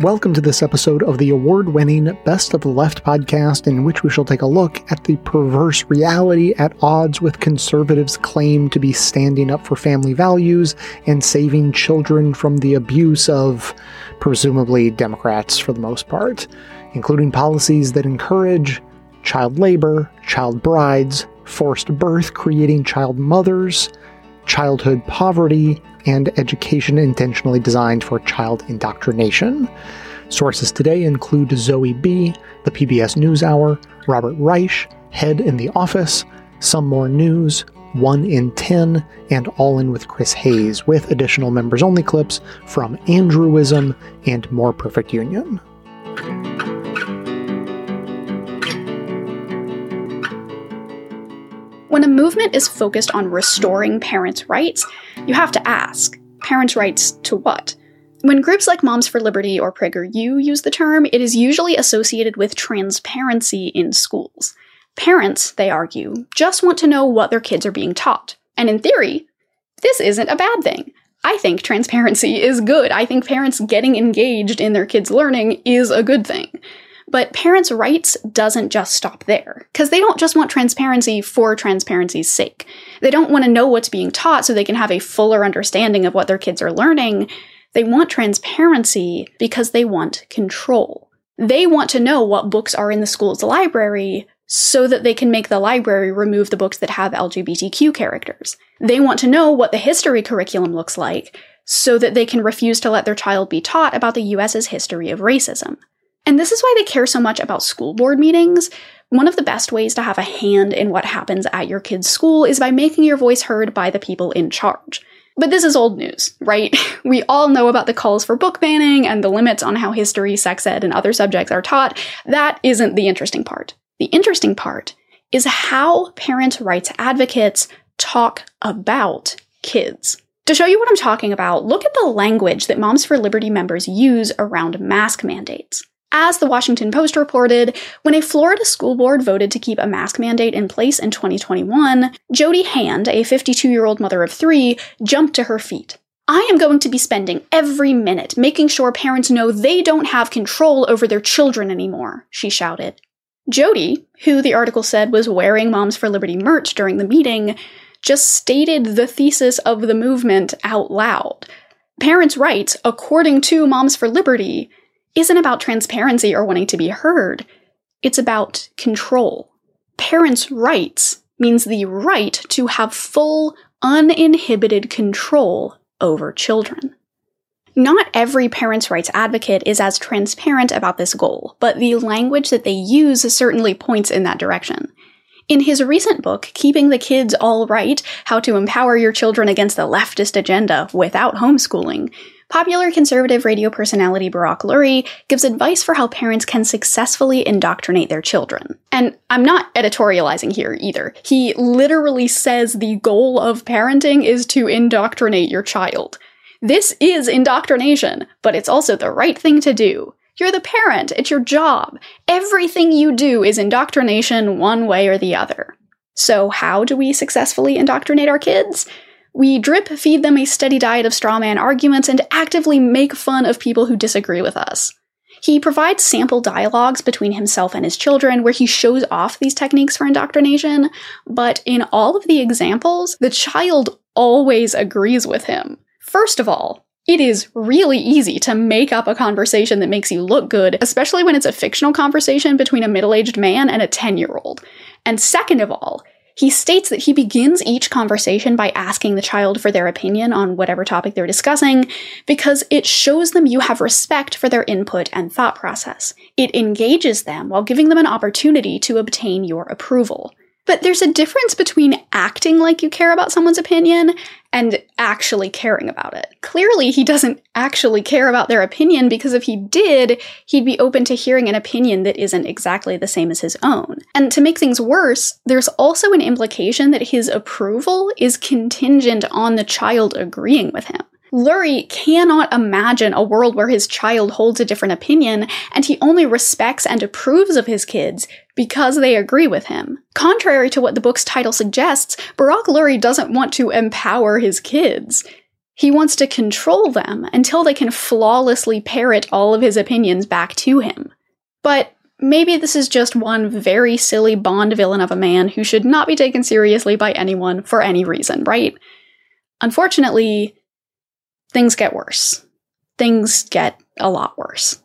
Welcome to this episode of the award winning Best of the Left podcast, in which we shall take a look at the perverse reality at odds with conservatives' claim to be standing up for family values and saving children from the abuse of, presumably, Democrats for the most part, including policies that encourage child labor, child brides, forced birth, creating child mothers, childhood poverty, and education intentionally designed for child indoctrination. Sources today include Zoe Bee, the PBS NewsHour, Robert Reich, Head in the Office, Some More News, 1 in 10, and All In with Chris Hayes, with additional members only clips from Andrewism and More Perfect Union. When a movement is focused on restoring parents' rights, you have to ask parents' rights to what? When groups like Moms for Liberty or PragerU use the term, it is usually associated with transparency in schools. Parents, they argue, just want to know what their kids are being taught. And in theory, this isn't a bad thing. I think transparency is good. I think parents getting engaged in their kids' learning is a good thing. But parents' rights doesn't just stop there, because they don't just want transparency for transparency's sake. They don't want to know what's being taught so they can have a fuller understanding of what their kids are learning. They want transparency because they want control. They want to know what books are in the school's library so that they can make the library remove the books that have LGBTQ characters. They want to know what the history curriculum looks like so that they can refuse to let their child be taught about the US's history of racism. And this is why they care so much about school board meetings. One of the best ways to have a hand in what happens at your kid's school is by making your voice heard by the people in charge. But this is old news, right? We all know about the calls for book banning and the limits on how history, sex ed, and other subjects are taught. That isn't the interesting part. The interesting part is how parent rights advocates talk about kids. To show you what I'm talking about, look at the language that Moms for Liberty members use around mask mandates. As the Washington Post reported, when a Florida school board voted to keep a mask mandate in place in 2021, Jody Hand, a 52 year old mother of three, jumped to her feet. I am going to be spending every minute making sure parents know they don't have control over their children anymore, she shouted. Jody, who the article said was wearing Moms for Liberty merch during the meeting, just stated the thesis of the movement out loud. Parents' rights, according to Moms for Liberty, isn't about transparency or wanting to be heard. It's about control. Parents' rights means the right to have full, uninhibited control over children. Not every parents' rights advocate is as transparent about this goal, but the language that they use certainly points in that direction. In his recent book, Keeping the Kids All Right How to Empower Your Children Against the Leftist Agenda Without Homeschooling, Popular conservative radio personality Barak Lurie gives advice for how parents can successfully indoctrinate their children. And I'm not editorializing here either. He literally says the goal of parenting is to indoctrinate your child. This is indoctrination, but it's also the right thing to do. You're the parent, it's your job. Everything you do is indoctrination one way or the other. So, how do we successfully indoctrinate our kids? We drip feed them a steady diet of strawman arguments and actively make fun of people who disagree with us. He provides sample dialogues between himself and his children where he shows off these techniques for indoctrination, but in all of the examples, the child always agrees with him. First of all, it is really easy to make up a conversation that makes you look good, especially when it's a fictional conversation between a middle aged man and a 10 year old. And second of all, he states that he begins each conversation by asking the child for their opinion on whatever topic they're discussing because it shows them you have respect for their input and thought process. It engages them while giving them an opportunity to obtain your approval. But there's a difference between acting like you care about someone's opinion and actually caring about it. Clearly, he doesn't actually care about their opinion because if he did, he'd be open to hearing an opinion that isn't exactly the same as his own. And to make things worse, there's also an implication that his approval is contingent on the child agreeing with him. Lurie cannot imagine a world where his child holds a different opinion and he only respects and approves of his kids because they agree with him. Contrary to what the book's title suggests, Barak Lurie doesn't want to empower his kids. He wants to control them until they can flawlessly parrot all of his opinions back to him. But maybe this is just one very silly Bond villain of a man who should not be taken seriously by anyone for any reason, right? Unfortunately, things get worse. Things get a lot worse.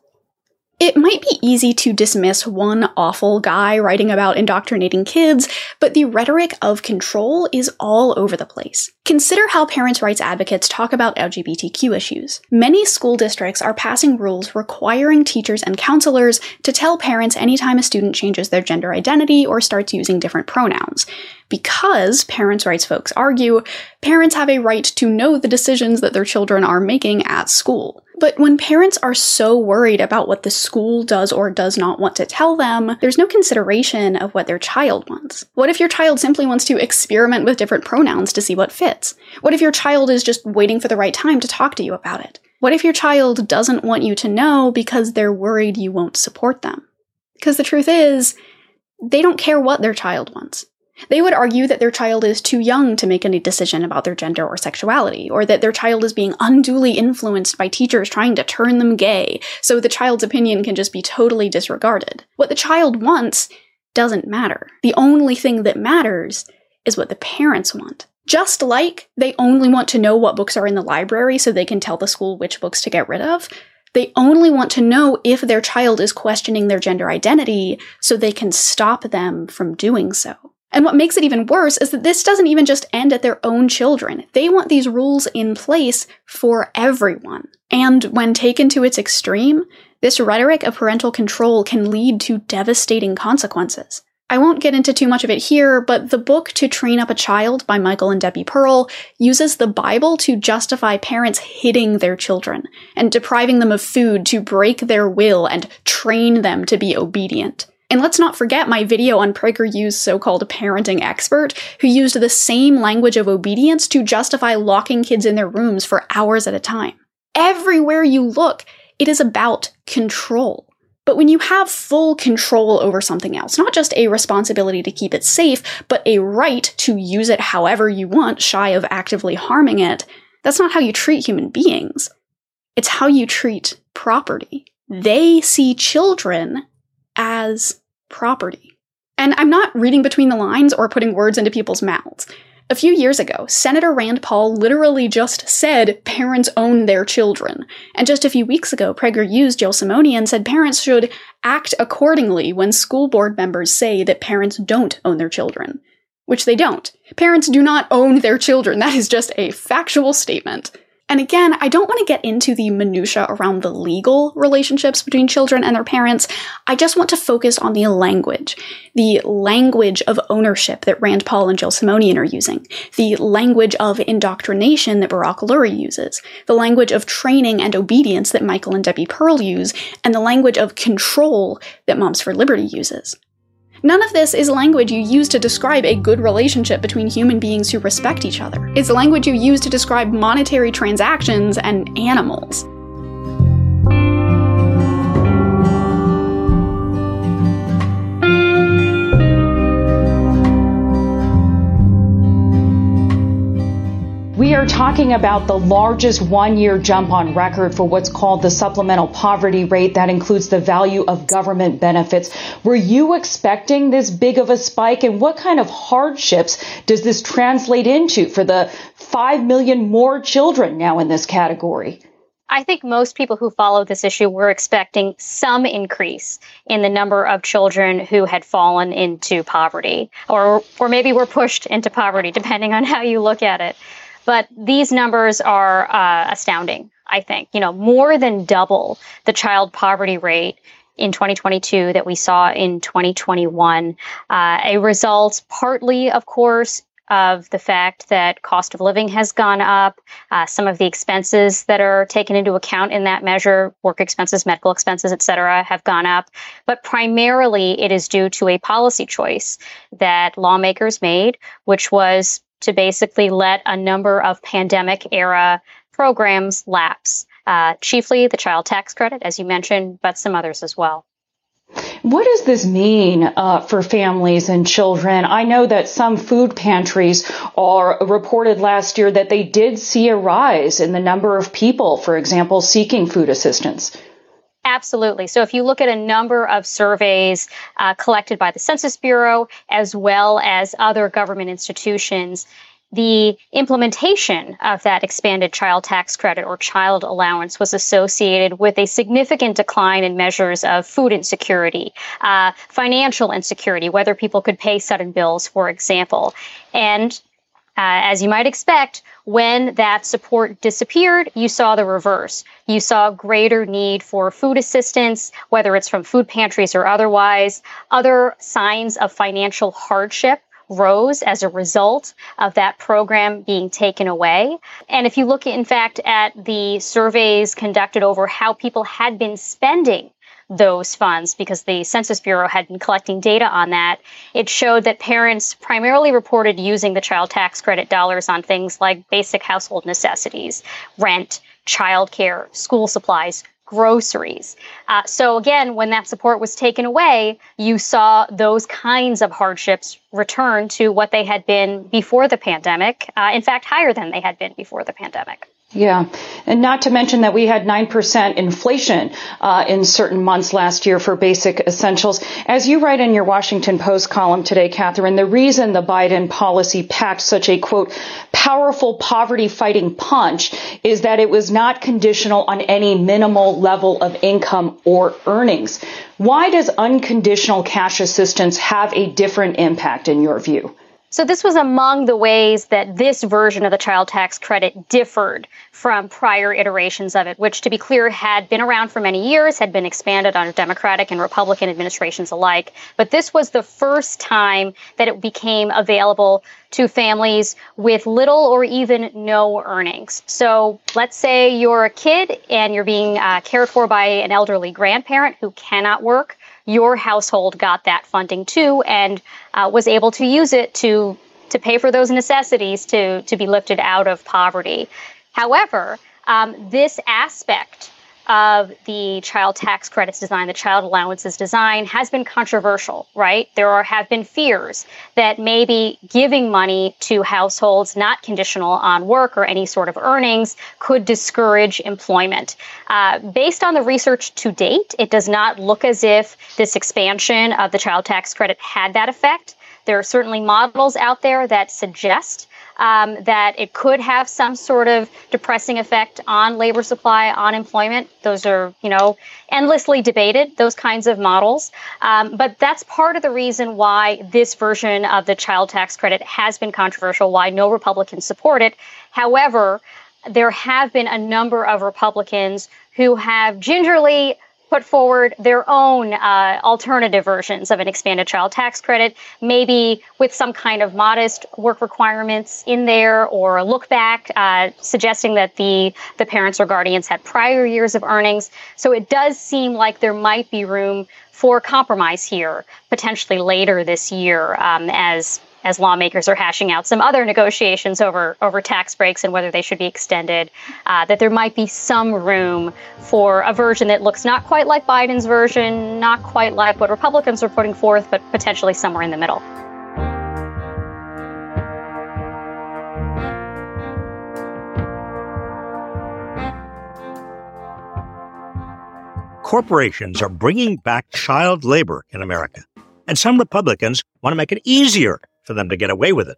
It might be easy to dismiss one awful guy writing about indoctrinating kids, but the rhetoric of control is all over the place. Consider how parents' rights advocates talk about LGBTQ issues. Many school districts are passing rules requiring teachers and counselors to tell parents anytime a student changes their gender identity or starts using different pronouns. Because, parents' rights folks argue, parents have a right to know the decisions that their children are making at school. But when parents are so worried about what the school does or does not want to tell them, there's no consideration of what their child wants. What if your child simply wants to experiment with different pronouns to see what fits? What if your child is just waiting for the right time to talk to you about it? What if your child doesn't want you to know because they're worried you won't support them? Because the truth is, they don't care what their child wants. They would argue that their child is too young to make any decision about their gender or sexuality, or that their child is being unduly influenced by teachers trying to turn them gay, so the child's opinion can just be totally disregarded. What the child wants doesn't matter. The only thing that matters is what the parents want. Just like they only want to know what books are in the library so they can tell the school which books to get rid of, they only want to know if their child is questioning their gender identity so they can stop them from doing so. And what makes it even worse is that this doesn't even just end at their own children. They want these rules in place for everyone. And when taken to its extreme, this rhetoric of parental control can lead to devastating consequences. I won't get into too much of it here, but the book To Train Up a Child by Michael and Debbie Pearl uses the Bible to justify parents hitting their children and depriving them of food to break their will and train them to be obedient. And let's not forget my video on PragerU's so-called parenting expert, who used the same language of obedience to justify locking kids in their rooms for hours at a time. Everywhere you look, it is about control. But when you have full control over something else, not just a responsibility to keep it safe, but a right to use it however you want, shy of actively harming it, that's not how you treat human beings. It's how you treat property. They see children as property. And I'm not reading between the lines or putting words into people's mouths. A few years ago, Senator Rand Paul literally just said parents own their children. And just a few weeks ago, PragerU's Jill Simonian said parents should act accordingly when school board members say that parents don't own their children. Which they don't. Parents do not own their children. That is just a factual statement. And again, I don't want to get into the minutiae around the legal relationships between children and their parents. I just want to focus on the language. The language of ownership that Rand Paul and Jill Simonian are using. The language of indoctrination that Barak Lurie uses. The language of training and obedience that Michael and Debbie Pearl use. And the language of control that Moms for Liberty uses. None of this is language you use to describe a good relationship between human beings who respect each other. It's language you use to describe monetary transactions and animals. We are talking about the largest one year jump on record for what's called the supplemental poverty rate. That includes the value of government benefits. Were you expecting this big of a spike? And what kind of hardships does this translate into for the 5 million more children now in this category? I think most people who follow this issue were expecting some increase in the number of children who had fallen into poverty or or maybe were pushed into poverty depending on how you look at it. But these numbers are uh, astounding, I think. You know, more than double the child poverty rate in 2022 that we saw in 2021. Uh, a result partly, of course, of the fact that cost of living has gone up, uh, some of the expenses that are taken into account in that measure, work expenses, medical expenses, et cetera, have gone up. But primarily, it is due to a policy choice that lawmakers made, which was to basically let a number of pandemic era programs lapse, uh, chiefly the child tax credit, as you mentioned, but some others as well. What does this mean uh, for families and children? I know that some food pantries are reported last year that they did see a rise in the number of people, for example, seeking food assistance. Absolutely. So if you look at a number of surveys uh, collected by the Census Bureau as well as other government institutions, the implementation of that expanded child tax credit or child allowance was associated with a significant decline in measures of food insecurity, uh, financial insecurity, whether people could pay sudden bills, for example. And uh, as you might expect, when that support disappeared, you saw the reverse. You saw greater need for food assistance, whether it's from food pantries or otherwise, other signs of financial hardship rose as a result of that program being taken away. And if you look, in fact, at the surveys conducted over how people had been spending those funds because the Census Bureau had been collecting data on that. It showed that parents primarily reported using the child tax credit dollars on things like basic household necessities, rent, childcare, school supplies, groceries. Uh, so again, when that support was taken away, you saw those kinds of hardships return to what they had been before the pandemic. Uh, in fact, higher than they had been before the pandemic. Yeah, and not to mention that we had 9% inflation uh, in certain months last year for basic essentials. As you write in your Washington Post column today, Catherine, the reason the Biden policy packed such a, quote, powerful poverty fighting punch is that it was not conditional on any minimal level of income or earnings. Why does unconditional cash assistance have a different impact in your view? So this was among the ways that this version of the child tax credit differed from prior iterations of it, which to be clear had been around for many years, had been expanded under Democratic and Republican administrations alike. But this was the first time that it became available to families with little or even no earnings. So let's say you're a kid and you're being uh, cared for by an elderly grandparent who cannot work your household got that funding too and uh, was able to use it to to pay for those necessities to to be lifted out of poverty. However, um, this aspect of the child tax credits design, the child allowances design, has been controversial, right? There are, have been fears that maybe giving money to households not conditional on work or any sort of earnings could discourage employment. Uh, based on the research to date, it does not look as if this expansion of the child tax credit had that effect. There are certainly models out there that suggest um, that it could have some sort of depressing effect on labor supply, on employment. Those are, you know, endlessly debated, those kinds of models. Um, but that's part of the reason why this version of the child tax credit has been controversial, why no Republicans support it. However, there have been a number of Republicans who have gingerly put forward their own uh, alternative versions of an expanded child tax credit, maybe with some kind of modest work requirements in there or a look back, uh, suggesting that the, the parents or guardians had prior years of earnings. So it does seem like there might be room for compromise here, potentially later this year, um, as as lawmakers are hashing out some other negotiations over over tax breaks and whether they should be extended, uh, that there might be some room for a version that looks not quite like Biden's version, not quite like what Republicans are putting forth, but potentially somewhere in the middle. Corporations are bringing back child labor in America, and some Republicans want to make it easier for them to get away with it.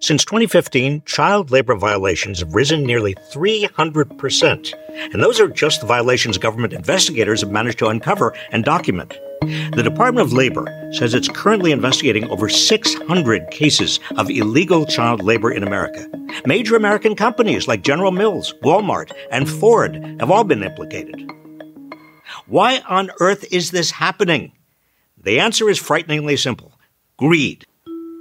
Since 2015, child labor violations have risen nearly 300%. And those are just the violations government investigators have managed to uncover and document. The Department of Labor says it's currently investigating over 600 cases of illegal child labor in America. Major American companies like General Mills, Walmart, and Ford have all been implicated. Why on earth is this happening? The answer is frighteningly simple greed.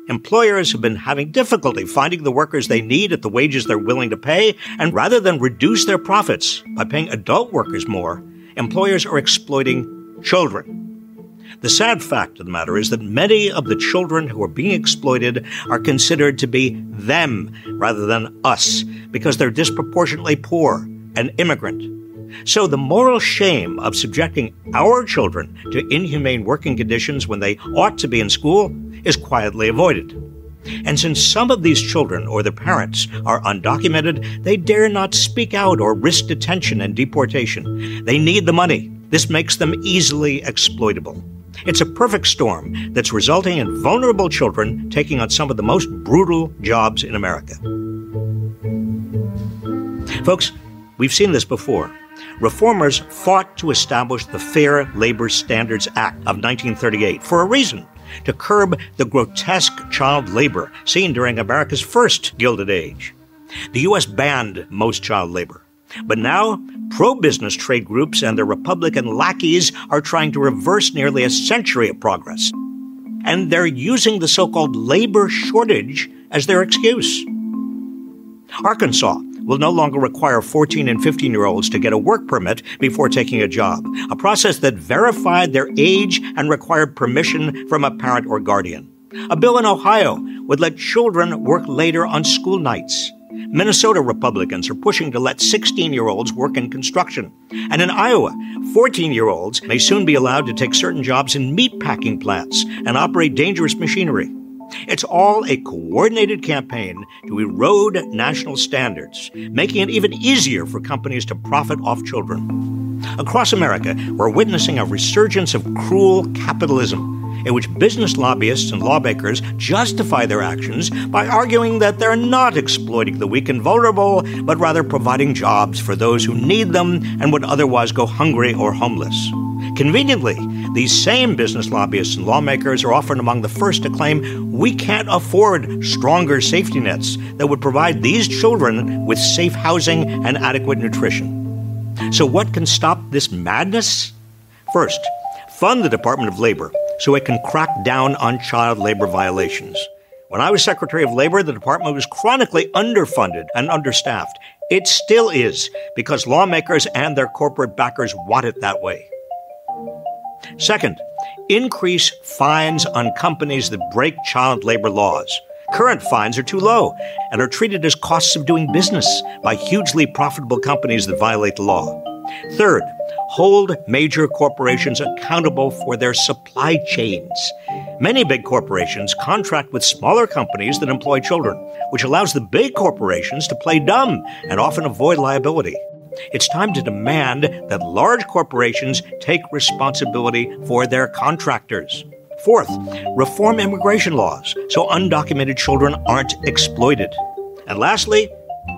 Employers have been having difficulty finding the workers they need at the wages they're willing to pay, and rather than reduce their profits by paying adult workers more, employers are exploiting children. The sad fact of the matter is that many of the children who are being exploited are considered to be them rather than us because they're disproportionately poor and immigrant. So the moral shame of subjecting our children to inhumane working conditions when they ought to be in school is quietly avoided. And since some of these children or their parents are undocumented, they dare not speak out or risk detention and deportation. They need the money. This makes them easily exploitable. It's a perfect storm that's resulting in vulnerable children taking on some of the most brutal jobs in America. Folks, we've seen this before. Reformers fought to establish the Fair Labor Standards Act of 1938 for a reason to curb the grotesque child labor seen during America's first Gilded Age. The U.S. banned most child labor. But now, pro business trade groups and their Republican lackeys are trying to reverse nearly a century of progress. And they're using the so called labor shortage as their excuse. Arkansas will no longer require 14 and 15 year olds to get a work permit before taking a job, a process that verified their age and required permission from a parent or guardian. A bill in Ohio would let children work later on school nights. Minnesota Republicans are pushing to let 16 year olds work in construction. And in Iowa, 14 year olds may soon be allowed to take certain jobs in meatpacking plants and operate dangerous machinery. It's all a coordinated campaign to erode national standards, making it even easier for companies to profit off children. Across America, we're witnessing a resurgence of cruel capitalism in which business lobbyists and lawmakers justify their actions by arguing that they're not exploiting the weak and vulnerable, but rather providing jobs for those who need them and would otherwise go hungry or homeless. Conveniently, these same business lobbyists and lawmakers are often among the first to claim we can't afford stronger safety nets that would provide these children with safe housing and adequate nutrition. So, what can stop this madness? First, fund the Department of Labor so it can crack down on child labor violations. When I was Secretary of Labor, the department was chronically underfunded and understaffed. It still is because lawmakers and their corporate backers want it that way. Second, increase fines on companies that break child labor laws. Current fines are too low and are treated as costs of doing business by hugely profitable companies that violate the law. Third, hold major corporations accountable for their supply chains. Many big corporations contract with smaller companies that employ children, which allows the big corporations to play dumb and often avoid liability. It's time to demand that large corporations take responsibility for their contractors. Fourth, reform immigration laws so undocumented children aren't exploited. And lastly,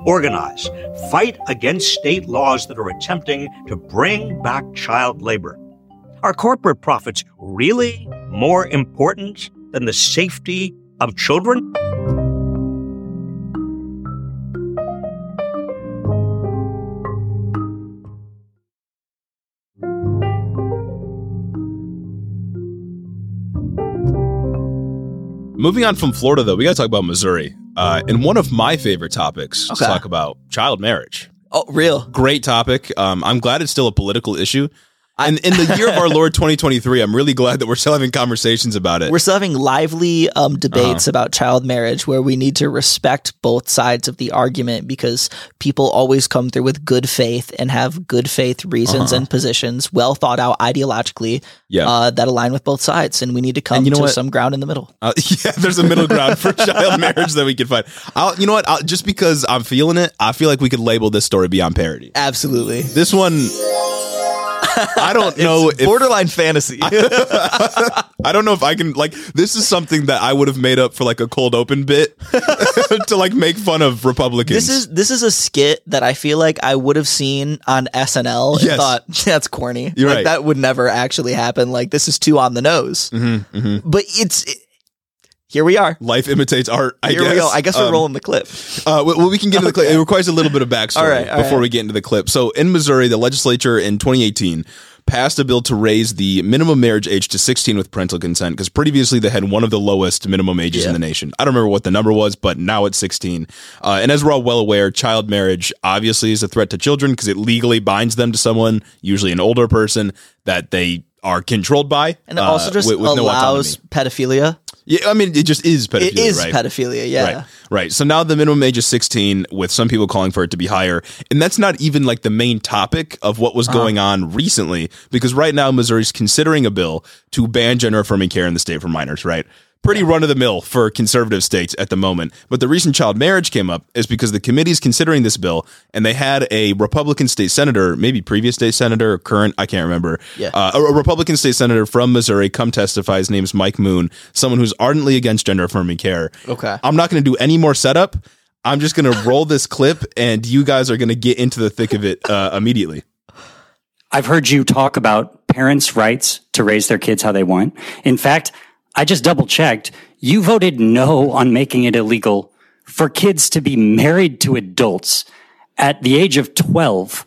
organize. Fight against state laws that are attempting to bring back child labor. Are corporate profits really more important than the safety of children? Moving on from Florida, though, we got to talk about Missouri. Uh, and one of my favorite topics Okay. to talk about child marriage. Oh, real. Great topic. Um, I'm glad it's still a political issue. And in the year of our Lord 2023, I'm really glad that we're still having conversations about it. We're still having lively um, Uh-huh. debates about child marriage where we need to respect both sides of the argument because people always come through with good faith and have good faith reasons Uh-huh. and positions, well thought out ideologically, Yeah. uh, that align with both sides. And we need to come you know to what? some ground in the middle. Uh, yeah, there's a middle ground for child marriage that we can find. I'll, you know what? I'll, just because I'm feeling it, I feel like we could label this story beyond parody. Absolutely. This one, I don't know if Borderline fantasy. I don't know if I can like this is something that I would have made up for like a cold open bit to like make fun of Republicans. This is this is a skit that I feel like I would have seen on SNL Yes. and thought that's corny. You're like right. that would never actually happen. Like this is too on the nose. Mm-hmm, But it's it- here we are. life imitates art. I here guess. we go. I guess we're Um, rolling the clip. Uh, well, we can get into the clip. It requires a little bit of backstory All right, all before right. we get into the clip. So, in Missouri, the legislature in 2018 passed a bill to raise the minimum marriage age to 16 with parental consent because previously they had one of the lowest minimum ages in the nation. I don't remember what the number was, but now it's 16. Uh, and as we're all well aware, child marriage obviously is a threat to children because it legally binds them to someone, usually an older person, that they are controlled by, and it also uh, just with, with allows autonomy. pedophilia. Yeah, I mean, it just is pedophilia. It is right? pedophilia. Yeah. Right. Right. So now the minimum age is 16, with some people calling for it to be higher. And that's not even like the main topic of what Uh-huh. was going on recently, because right now Missouri's considering a bill to ban gender affirming care in the state for minors, right? Pretty run of the mill for conservative states at the moment. But the reason child marriage came up is because the committee's considering this bill and they had a Republican state senator, maybe previous state senator, current, I can't remember. Yeah. Uh, a, a Republican state senator from Missouri come testify. His name's Mike Moon, someone who's ardently against gender affirming care. Okay. I'm not going to do any more setup. I'm just going to roll this clip, and you guys are going to get into the thick of it uh, immediately. I've heard you talk about parents' rights to raise their kids how they want. In fact, I just double checked. You voted no on making it illegal for kids to be married to adults at the age of 12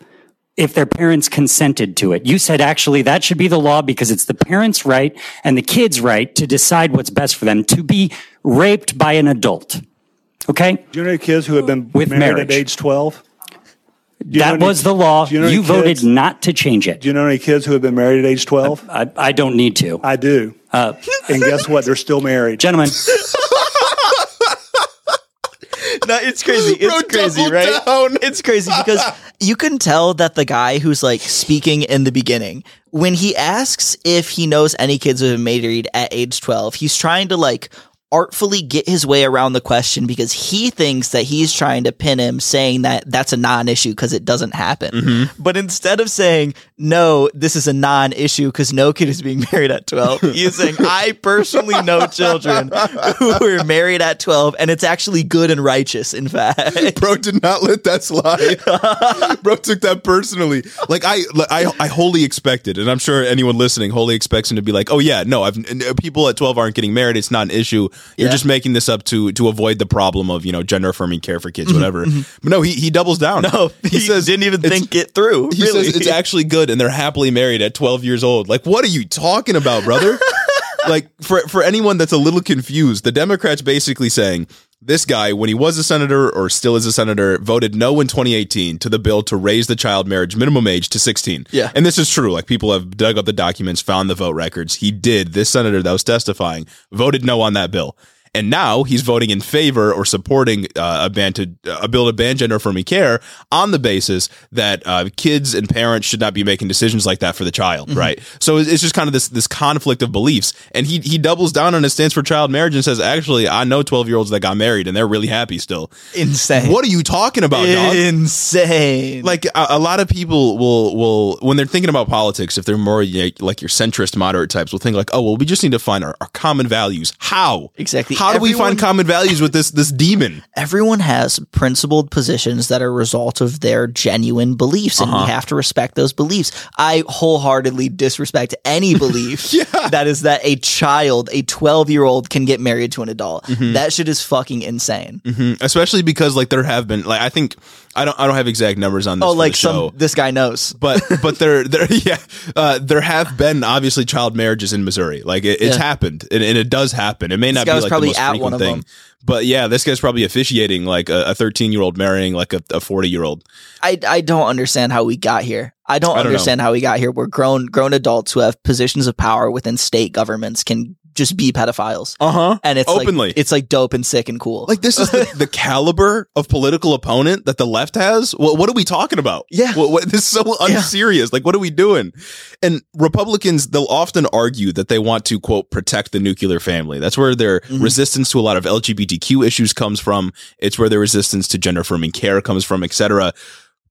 if their parents consented to it. You said actually that should be the law because it's the parents' right and the kids' right to decide what's best for them to be raped by an adult. Okay? Do you know any kids who have been With married marriage. at age 12? You That any- was the law. you know You voted kids- not to change it. Do you know any kids who have been married at age 12? I, I don't need to. I do. Uh, And guess what? They're still married. gentlemen, No, it's crazy. It's Bro, crazy, right? down. It's crazy because you can tell that the guy who's like speaking in the beginning, when he asks if he knows any kids who have been married at age 12, he's trying to like artfully get his way around the question because he thinks that he's trying to pin him saying that that's a non-issue because it doesn't happen. Mm-hmm. But instead of saying, no, this is a non-issue because no kid is being married at 12, he's saying, I personally know children who were married at 12 and it's actually good and righteous, in fact. Bro did not let that slide. Bro took that personally. Like I, I, I wholly expected, and I'm sure anyone listening wholly expects him to be like, "Oh yeah, no, I've people at 12 aren't getting married. It's not an issue. You're Yeah. just making this up to to avoid the problem of you know gender affirming care for kids, whatever." But no, he he doubles down. Mm-hmm, No, he, didn't even think it through. He really. says it's actually good, and they're happily married at 12 years old. Like, what are you talking about, brother? like, for for anyone that's a little confused, the Democrats basically saying this guy, when he was a senator or still is a senator, voted no in 2018 to the bill to raise the child marriage minimum age to 16. Yeah. and this is true. Like, people have dug up the documents, found the vote records. He did. This senator that was testifying voted no on that bill. And now he's voting in favor or supporting uh, a ban to a bill to ban gender affirming care on the basis that uh, kids and parents should not be making decisions like that for the child, right? So it's just kind of this this conflict of beliefs, and he he doubles down on his stance for child marriage and says, actually, I know twelve year olds that got married and they're really happy still. insane. What are you talking about, dog? Insane. like a, a lot of people will will when they're thinking about politics if they're more like your centrist moderate types will think like oh well we just need to find our, our common values how Exactly. How do we Everyone- find common values with this this demon Everyone has principled positions that are a result of their genuine beliefs, and Uh-huh. we have to respect those beliefs. I wholeheartedly disrespect any belief that is that a child, a 12 year old, can get married to an adult. Mm-hmm. That shit is fucking insane. Mhm. especially because like there have been like I think I don't I don't have exact numbers on this Oh, like some, this guy knows. but but there there yeah uh, there have been obviously child marriages in Missouri like it, it's Yeah. happened and, and it does happen it may not be like probably the most frequent thing them. but yeah this guy's probably officiating like a 13 year old marrying like a 40 year old I, I don't understand how we got here. I don't, I don't know. understand how we got here. We're grown grown adults who have positions of power within state governments can just be pedophiles. uh-huh And it's Openly. like it's like dope and sick and cool. Like this is the, the caliber of political opponent that the left has. What, what are we talking about? Yeah. What, what, this is so unserious. Like, what are we doing? And Republicans, they'll often argue that they want to quote protect the nuclear family. That's where their Mm-hmm. resistance to a lot of LGBTQ issues comes from. It's where their resistance to gender affirming care comes from, etc.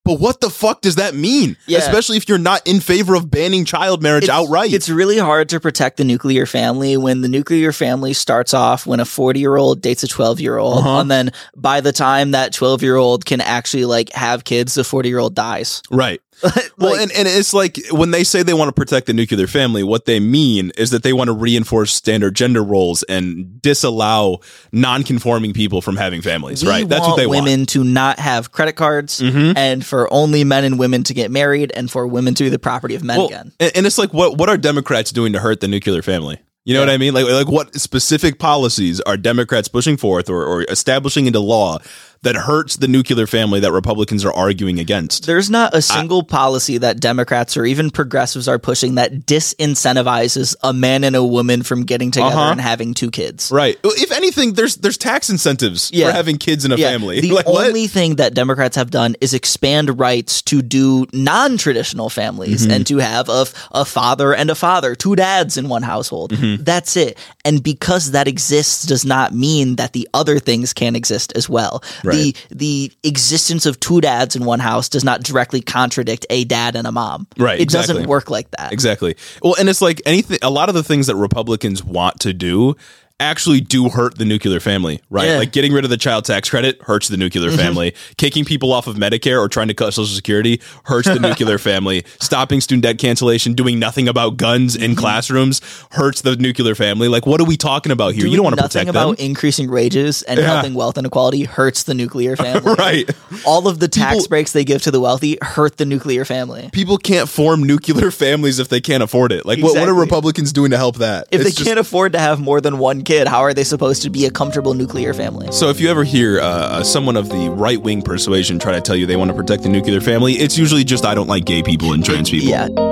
But what the fuck does that mean? Yeah. Especially if you're not in favor of banning child marriage it's, outright. It's really hard to protect the nuclear family when the nuclear family starts off when a 40 year old dates a 12 year old. Uh-huh. And then by the time that 12 year old can actually like have kids, the 40 year old dies. right. well, and, and it's like when they say they want to protect the nuclear family, what they mean is that they want to reinforce standard gender roles and disallow non-conforming people from having families. We right? That's what they women want. Women to not have credit cards Mhm. and for only men and women to get married and for women to be the property of men Well, again. and, and it's like what what are Democrats doing to hurt the nuclear family? You know what I mean? Like like what specific policies are Democrats pushing forth or, or establishing into law that hurts the nuclear family that Republicans are arguing against. There's not a single policy that Democrats or even progressives are pushing that disincentivizes a man and a woman from getting together Uh-huh. and having two kids. Right. If anything, there's there's tax incentives Yeah. for having kids in a Yeah, family. The like what? only thing that Democrats have done is expand rights to do non-traditional families Mm-hmm. and to have a, a father and a father, two dads in one household. Mm-hmm. That's it. And because that exists does not mean that the other things can't exist as well. Right. the existence of two dads in one house does not directly contradict a dad and a mom. Right, It exactly. doesn't work like that. Exactly. Well, and it's like anything. A lot of the things that Republicans want to do actually do hurt the nuclear family, right? Yeah. Like getting rid of the child tax credit hurts the nuclear mm-hmm. family. Kicking people off of Medicare or trying to cut Social Security hurts the nuclear family. Stopping student debt cancellation, doing nothing about guns in mm-hmm. classrooms hurts the nuclear family. Like, what are we talking about here? Doing you don't want to protect about them. increasing wages and Yeah. helping wealth inequality hurts the nuclear family. Right. All of the tax People- breaks they give to the wealthy hurt the nuclear family. People can't form nuclear families if they can't afford it. Like, what, what are Republicans doing to help that? If It's they just- can't afford to have more than one kid, how are they supposed to be a comfortable nuclear family? So if you ever hear uh, uh, someone of the right wing persuasion try to tell you they want to protect the nuclear family, it's usually just I don't like gay people and trans people. Yeah.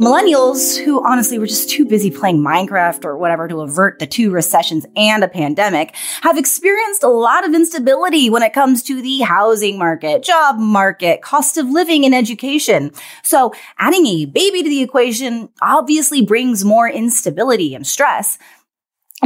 Millennials, who honestly were just too busy playing Minecraft or whatever to avert the two recessions and a pandemic, have experienced a lot of instability when it comes to the housing market, job market, cost of living, and education. So adding a baby to the equation obviously brings more instability and stress.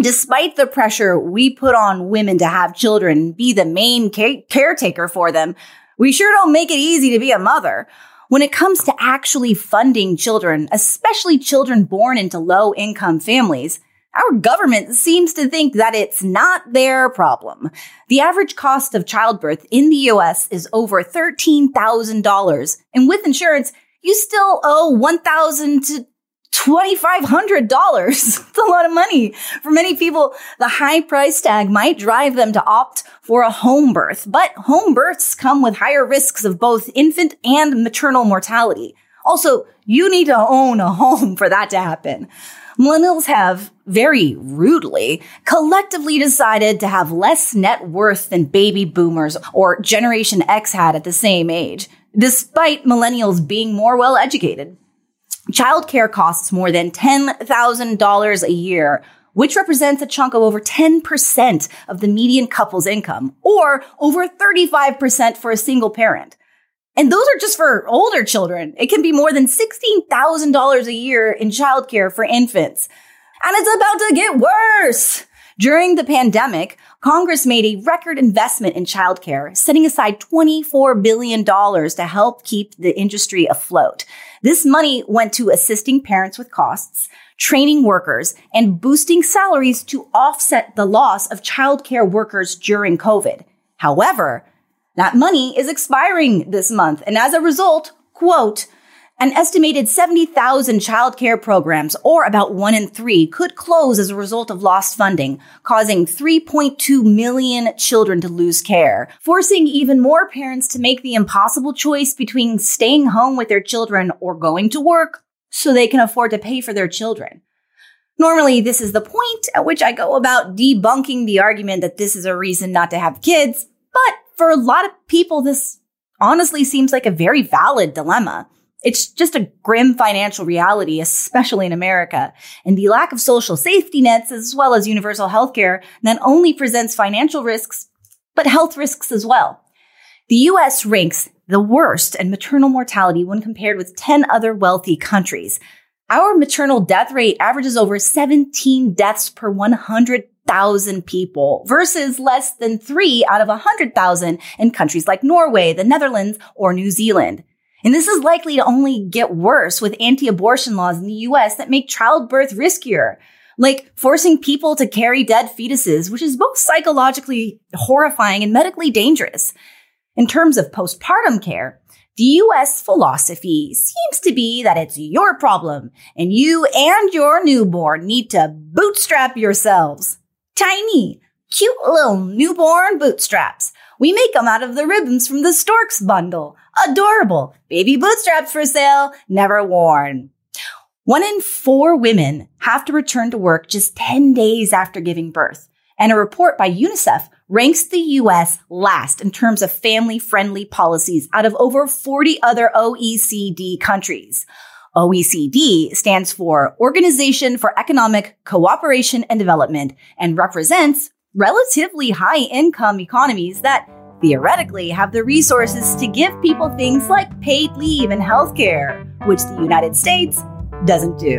Despite the pressure we put on women to have children, be the main ca- caretaker for them, we sure don't make it easy to be a mother. When it comes to actually funding children, especially children born into low income families, our government seems to think that it's not their problem. The average cost of childbirth in the US is over $13,000. And with insurance, you still owe 1,000 to $2,500. It's a lot of money. For many people, the high price tag might drive them to opt for a home birth, but home births come with higher risks of both infant and maternal mortality. Also, you need to own a home for that to happen. Millennials have very rudely collectively decided to have less net worth than baby boomers or Generation X had at the same age, despite millennials being more well educated. Childcare costs more than $10,000 a year, which represents a chunk of over 10% of the median couple's income, or over 35% for a single parent. And those are just for older children. It can be more than $16,000 a year in childcare for infants. And it's about to get worse. During the pandemic, Congress made a record investment in childcare, setting aside $24 billion to help keep the industry afloat. This money went to assisting parents with costs, training workers, and boosting salaries to offset the loss of childcare workers during COVID. However, that money is expiring this month, and as a result, quote, an estimated 70,000 childcare programs, or about one in three, could close as a result of lost funding, causing 3.2 million children to lose care, forcing even more parents to make the impossible choice between staying home with their children or going to work so they can afford to pay for their children. Normally, this is the point at which I go about debunking the argument that this is a reason not to have kids, but for a lot of people, this honestly seems like a very valid dilemma. It's just a grim financial reality, especially in America. And the lack of social safety nets, as well as universal healthcare, not only presents financial risks, but health risks as well. The US ranks the worst in maternal mortality when compared with 10 other wealthy countries. Our maternal death rate averages over 17 deaths per 100,000 people versus less than 3 out of 100,000 in countries like Norway, the Netherlands, or New Zealand. And this is likely to only get worse with anti-abortion laws in the US that make childbirth riskier, like forcing people to carry dead fetuses, which is both psychologically horrifying and medically dangerous. In terms of postpartum care, the US philosophy seems to be that it's your problem and you and your newborn need to bootstrap yourselves. Tiny, cute little newborn bootstraps. We make them out of the ribbons from the Storks bundle. Adorable. Baby bootstraps for sale, never worn. One in four women have to return to work just 10 days after giving birth. And a report by UNICEF ranks the US last in terms of family friendly policies out of over 40 other OECD countries. OECD stands for Organization for Economic Cooperation and Development and represents relatively high income economies that theoretically have the resources to give people things like paid leave and healthcare, which the United States doesn't do.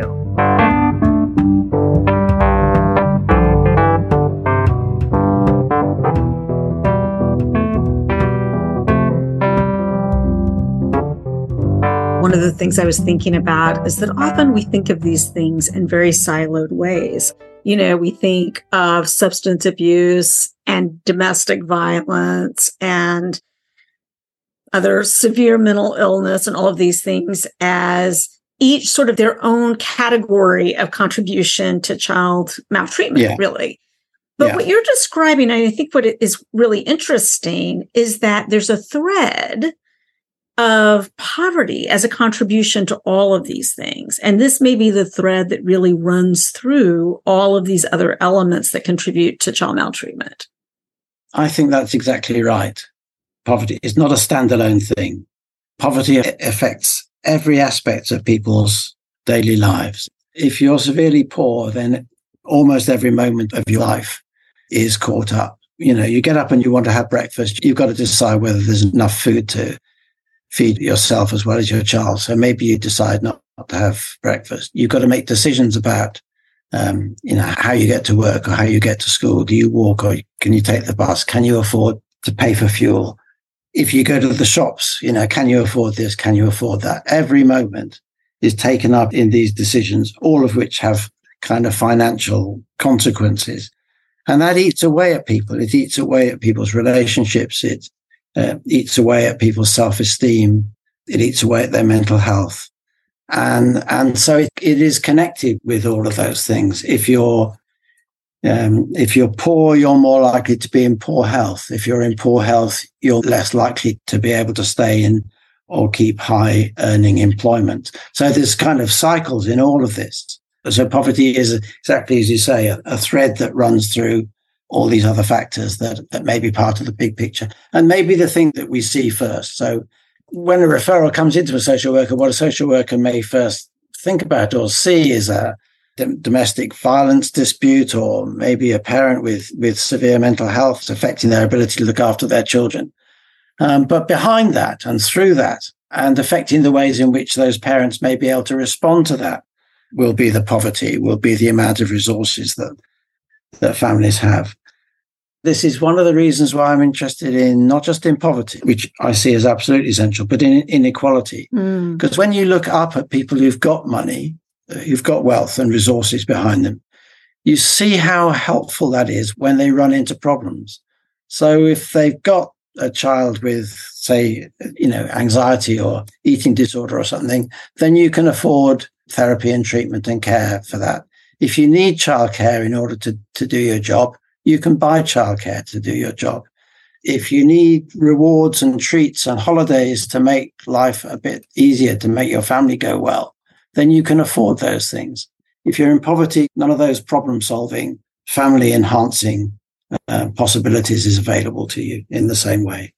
One of the things I was thinking about is that often we think of these things in very siloed ways. You know, we think of substance abuse and domestic violence and other severe mental illness and all of these things as each sort of their own category of contribution to child maltreatment, Yeah. really. But Yeah. what you're describing, and I think what is really interesting is that there's a thread of poverty as a contribution to all of these things. And this may be the thread that really runs through all of these other elements that contribute to child maltreatment. I think that's exactly right. Poverty is not a standalone thing. Poverty affects every aspect of people's daily lives. If you're severely poor, then almost every moment of your life is caught up. You know, you get up and you want to have breakfast. You've got to decide whether there's enough food to feed yourself as well as your child. So maybe you decide not, to have breakfast. You've got to make decisions about um, you know, how you get to work or how you get to school. Do you walk or can you take the bus? Can you afford to pay for fuel? If you go to the shops, you know, can you afford this? Can you afford that? Every moment is taken up in these decisions, all of which have kind of financial consequences. And that eats away at people. It eats away at people's relationships. It uh, eats away at people's self-esteem. It eats away at their mental health and and so it, it is connected with all of those things. If you're um, if you're poor you're more likely to be in poor health. If you're in poor health you're less likely to be able to stay in or keep high earning employment. So there's kind of cycles in all of this. So poverty is exactly as you say a, a thread that runs through all these other factors that, that may be part of the big picture. And maybe the thing that we see first. So when a referral comes into a social worker, what a social worker may first think about or see is a domestic violence dispute or maybe a parent with, with severe mental health affecting their ability to look after their children. Um, but behind that and through that and affecting the ways in which those parents may be able to respond to that will be the poverty, will be the amount of resources that, that families have. This is one of the reasons why I'm interested in not just in poverty, which I see as absolutely essential, but in inequality. Because when you look up at people who've got money, uh, who've got wealth and resources behind them, you see how helpful that is when they run into problems. So if they've got a child with, say, you know, anxiety or eating disorder or something, then you can afford therapy and treatment and care for that. If you need childcare in order to, to do your job, you can buy childcare to do your job. If you need rewards and treats and holidays to make life a bit easier, to make your family go well, then you can afford those things. If you're in poverty, none of those problem solving, family enhancing uh, possibilities is available to you in the same way.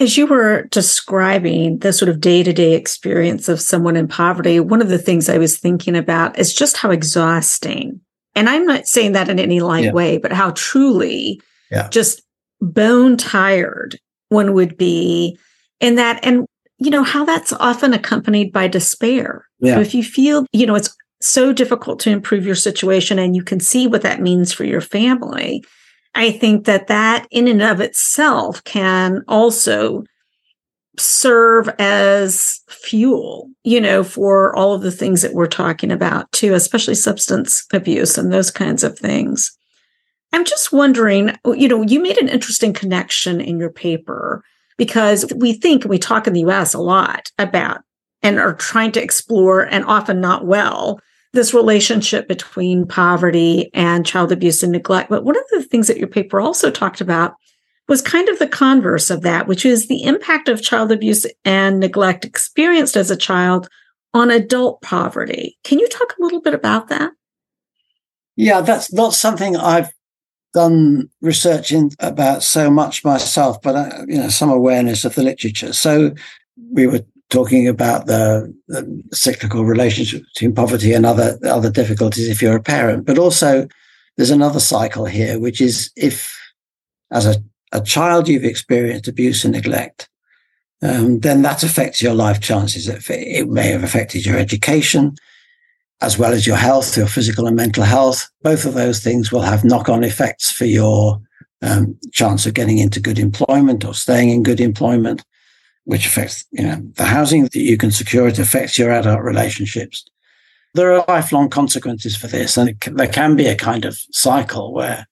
As you were describing the sort of day to day experience of someone in poverty, one of the things I was thinking about is just how exhausting, and I'm not saying that in any light Yeah. way, but how truly Yeah. just bone tired one would be in that. And, you know, how that's often accompanied by despair. Yeah. So if you feel, you know, it's so difficult to improve your situation and you can see what that means for your family, I think that that in and of itself can also serve as fuel, you know, for all of the things that we're talking about too, especially substance abuse and those kinds of things. I'm just wondering, you know, you made an interesting connection in your paper because we think we talk in the US a lot about and are trying to explore and often not well this relationship between poverty and child abuse and neglect. But one of the things that your paper also talked about was kind of the converse of that, which is the impact of child abuse and neglect experienced as a child on adult poverty. Can you talk a little bit about that? Yeah, that's not something I've done research in about so much myself, but uh, you know some awareness of the literature. So we were talking about the, the, cyclical relationship between poverty and other other difficulties if you're a parent, but also there's another cycle here, which is if as a, a child you've experienced abuse and neglect, um, then that affects your life chances. It, it may have affected your education as well as your health, your physical and mental health. Both of those things will have knock on effects for your um, chance of getting into good employment or staying in good employment, which affects, you know, the housing that you can secure. It affects your adult relationships. There are lifelong consequences for this. And can, there can be a kind of cycle where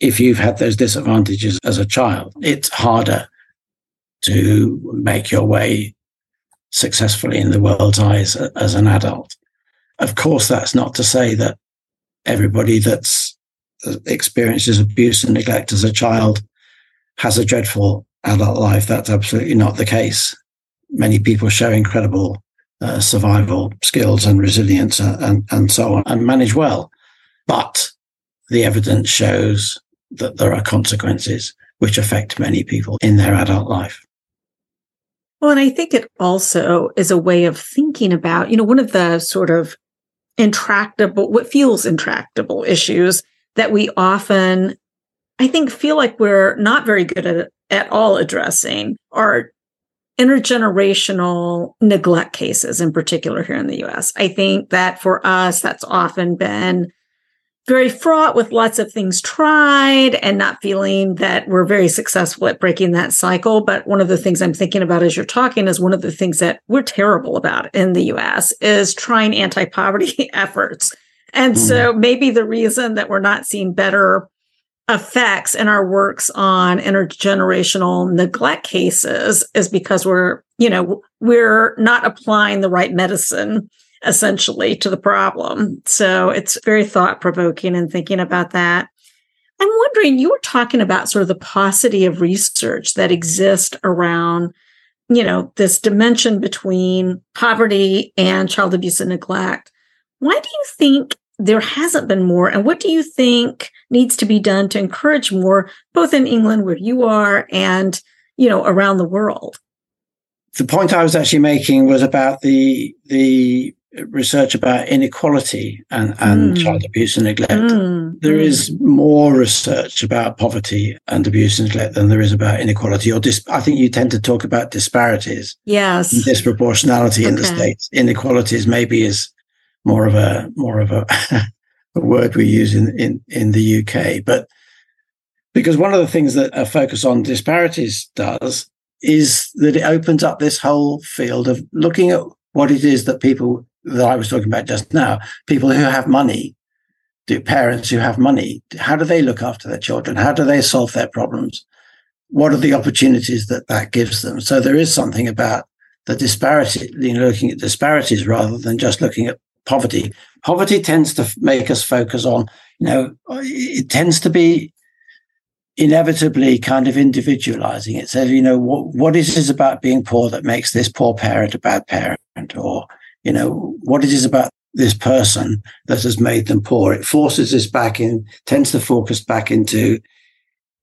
if you've had those disadvantages as a child, it's harder to make your way successfully in the world's eyes as an adult. Of course, that's not to say that everybody that's experiences abuse and neglect as a child has a dreadful adult life. That's absolutely not the case. Many people show incredible uh, survival skills and resilience and, uh, and, and so on and manage well. But the evidence shows that there are consequences which affect many people in their adult life. Well, and I think it also is a way of thinking about, you know, one of the sort of intractable, what feels intractable issues that we often, I think, feel like we're not very good at, at all addressing are intergenerational neglect cases in particular here in the US. I think that for us, that's often been very fraught with lots of things tried and not feeling that we're very successful at breaking that cycle. But one of the things I'm thinking about as you're talking is one of the things that we're terrible about in the US is trying anti poverty efforts. And mm. so maybe the reason that we're not seeing better effects in our works on intergenerational neglect cases is because we're, you know, we're not applying the right medicine essentially to the problem. So it's very thought provoking and thinking about that. I'm wondering, you were talking about sort of the paucity of research that exists around, you know, this dimension between poverty and child abuse and neglect. Why do you think there hasn't been more? And what do you think needs to be done to encourage more, both in England where you are and, you know, around the world? The point I was actually making was about the the research about inequality and, and mm. child abuse and neglect. Mm. There mm. is more research about poverty and abuse and neglect than there is about inequality. Or dis- I think you tend to talk about disparities. Yes, disproportionality okay. in the states. Inequalities maybe is more of a more of a, a word we use in, in in the UK, but because one of the things that a focus on disparities does is that it opens up this whole field of looking at what it is that people that I was talking about just now, people who have money, do parents who have money, how do they look after their children? How do they solve their problems? What are the opportunities that that gives them? So there is something about the disparity, you know, looking at disparities rather than just looking at poverty. Poverty tends to make us focus on, you know, it tends to be inevitably kind of individualizing. It says, you know, what, what is this about being poor that makes this poor parent a bad parent? Or you know, what it is about this person that has made them poor. It forces us back in, tends to focus back into,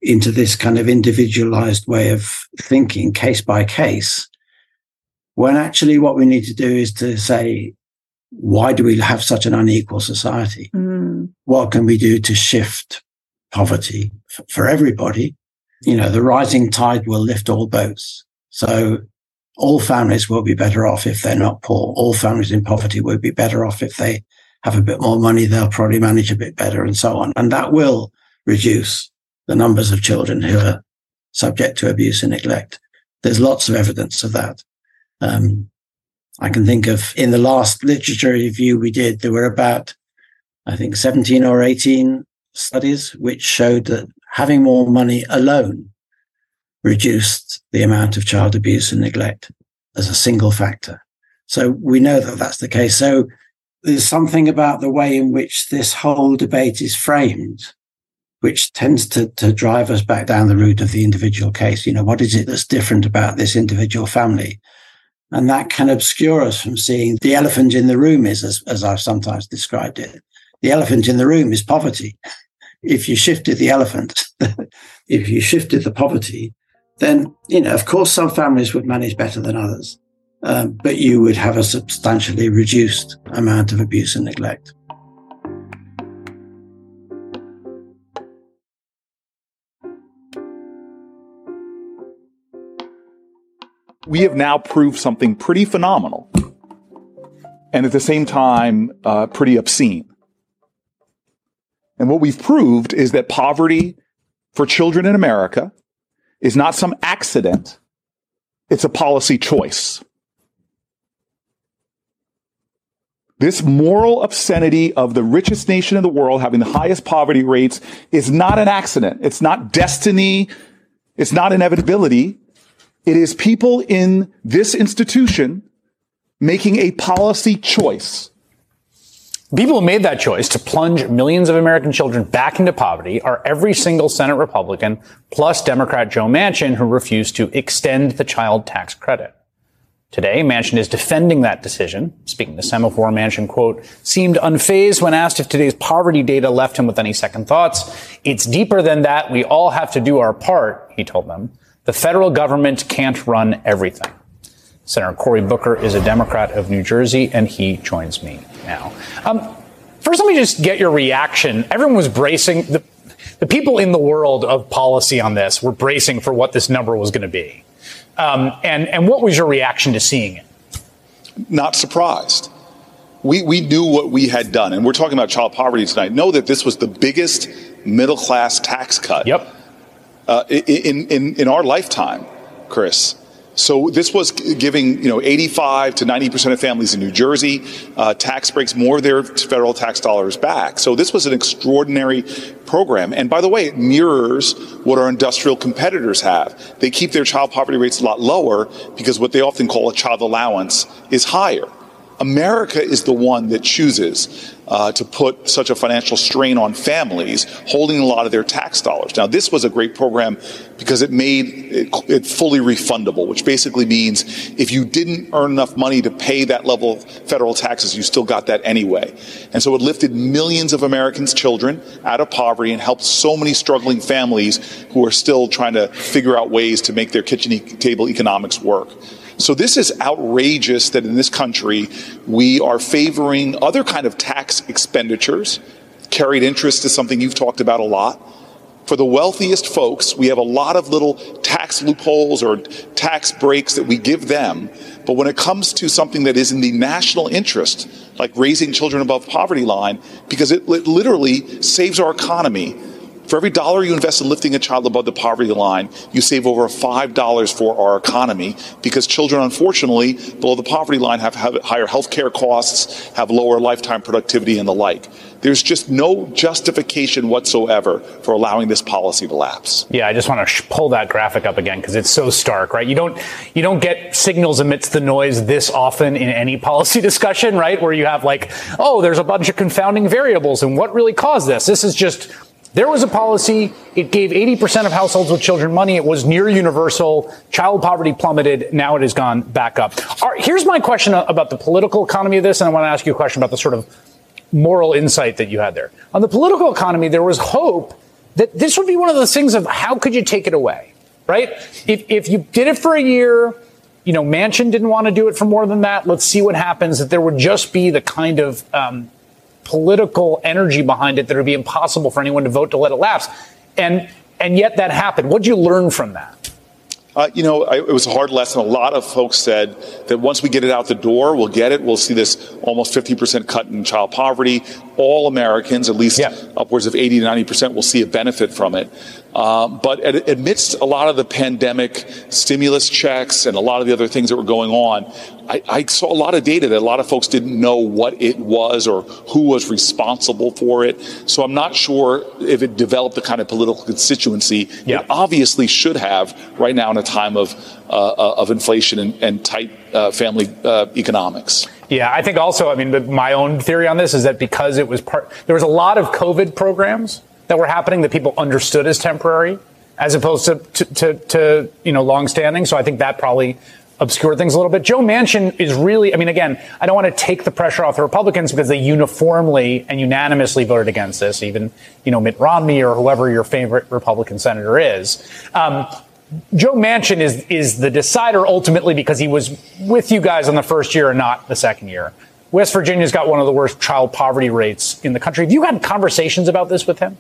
into this kind of individualized way of thinking case by case. When actually what we need to do is to say, why do we have such an unequal society? Mm. What can we do to shift poverty for everybody? You know, the rising tide will lift all boats. So all families will be better off if they're not poor. All families in poverty will be better off if they have a bit more money. They'll probably manage a bit better and so on. And that will reduce the numbers of children who are subject to abuse and neglect. There's lots of evidence of that. Um, I can think of in the last literature review we did, there were about, I think, 17 or 18 studies which showed that having more money alone reduced the amount of child abuse and neglect as a single factor. So we know that that's the case. So there's something about the way in which this whole debate is framed, which tends to, to drive us back down the route of the individual case. You know, what is it that's different about this individual family? And that can obscure us from seeing the elephant in the room is, as, as I've sometimes described it. The elephant in the room is poverty. If you shifted the elephant, if you shifted the poverty, then, you know, of course, some families would manage better than others, um, but you would have a substantially reduced amount of abuse and neglect. we have now proved something pretty phenomenal and at the same time uh, pretty obscene. And what we've proved is that poverty for children in America is not some accident, it's a policy choice. This moral obscenity of the richest nation in the world having the highest poverty rates is not an accident. It's not destiny. It's not inevitability. It is people in this institution making a policy choice. People who made that choice to plunge millions of American children back into poverty are every single Senate Republican plus Democrat Joe Manchin who refused to extend the child tax credit. Today, Manchin is defending that decision. Speaking to Semafor, Manchin, quote, seemed unfazed when asked if today's poverty data left him with any second thoughts. It's deeper than that. We all have to do our part, he told them. The federal government can't run everything. Senator Cory Booker is a Democrat of New Jersey, and he joins me now. Um, first, let me just get your reaction. Everyone was bracing. The, the people in the world of policy on this were bracing for what this number was going to be. Um, and, and what was your reaction to seeing it? Not surprised. We, we knew what we had done, and we're talking about child poverty tonight. Know that this was the biggest middle class tax cut yep uh, in, in, in our lifetime, Chris. So this was giving, you know, 85 to 90 percent of families in New Jersey uh, tax breaks more of their federal tax dollars back. So this was an extraordinary program. And by the way, it mirrors what our industrial competitors have. They keep their child poverty rates a lot lower because what they often call a child allowance is higher. America is the one that chooses uh, to put such a financial strain on families, holding a lot of their tax dollars. Now, this was a great program because it made it, it, fully refundable, which basically means if you didn't earn enough money to pay that level of federal taxes, you still got that anyway. And so it lifted millions of Americans' children out of poverty and helped so many struggling families who are still trying to figure out ways to make their kitchen table economics work. So this is outrageous that in this country we are favoring other kind of tax expenditures. Carried interest is something you've talked about a lot. For the wealthiest folks, we have a lot of little tax loopholes or tax breaks that we give them. But when it comes to something that is in the national interest, like raising children above poverty line, because it, it literally saves our economy, for every dollar you invest in lifting a child above the poverty line, you save over $5 for our economy because children, unfortunately, below the poverty line have, have higher health care costs, have lower lifetime productivity, and the like. There's just no justification whatsoever for allowing this policy to lapse. Yeah, I just want to sh- pull that graphic up again because it's so stark, right? You don't you don't get signals amidst the noise this often in any policy discussion, right? Where you have like, oh, there's a bunch of confounding variables and what really caused this. This is just there was a policy. It gave 80% of households with children money. It was near universal. Child poverty plummeted. Now it has gone back up. Right, here's my question about the political economy of this. And I want to ask you a question about the sort of moral insight that you had there. On the political economy, there was hope that this would be one of those things of how could you take it away, right? If, if you did it for a year, you know, Manchin didn't want to do it for more than that. Let's see what happens. That there would just be the kind of um, political energy behind it that it would be impossible for anyone to vote to let it lapse. And and yet that happened. What did you learn from that? Uh, you know, I, it was a hard lesson. A lot of folks said that once we get it out the door, we'll get it. We'll see this almost 50% cut in child poverty. All Americans, at least yeah. upwards of 80 to 90%, will see a benefit from it. Uh, but amidst a lot of the pandemic stimulus checks and a lot of the other things that were going on, I, I, saw a lot of data that a lot of folks didn't know what it was or who was responsible for it. So I'm not sure if it developed the kind of political constituency yeah. it obviously should have right now in a time of uh, uh of inflation and, and tight uh, family uh, economics. Yeah, I think also, I mean, my own theory on this is that because it was part, there was a lot of COVID programs that were happening that people understood as temporary as opposed to, to, to, to you know, longstanding. So I think that probably obscure things a little bit. Joe Manchin is really, I mean, again, I don't want to take the pressure off the Republicans because they uniformly and unanimously voted against this, even, you know, Mitt Romney or whoever your favorite Republican senator is. Um, Joe Manchin is, is the decider ultimately because he was with you guys on the first year and not the second year. West Virginia's got one of the worst child poverty rates in the country. Have you had conversations about this with him?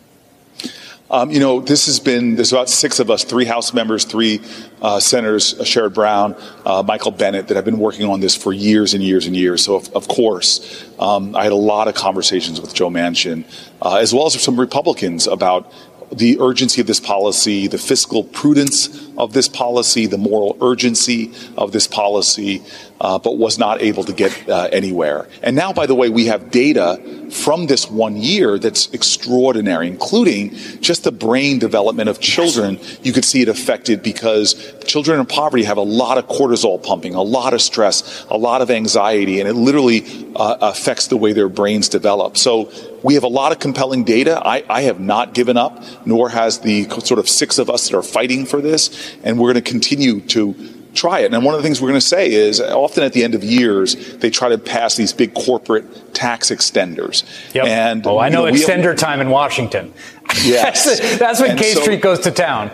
Um, you know, this has been, there's about six of us, three House members, three uh, senators, uh, Sherrod Brown, uh, Michael Bennet, that have been working on this for years and years and years. So, of, of course, um, I had a lot of conversations with Joe Manchin, uh, as well as some Republicans about the urgency of this policy, the fiscal prudence of this policy, the moral urgency of this policy, uh, but was not able to get uh, anywhere. And now, by the way, we have data from this one year that's extraordinary, including just the brain development of children. You could see it affected because children in poverty have a lot of cortisol pumping, a lot of stress, a lot of anxiety, and it literally uh, affects the way their brains develop. So we have a lot of compelling data. I, I have not given up, nor has the sort of six of us that are fighting for this, and we're going to continue to try it. And one of the things we're going to say is often at the end of years, they try to pass these big corporate tax extenders. Yep. And oh, I know, know extender have, time in Washington. Yes. that's, that's when K so, Street goes to town.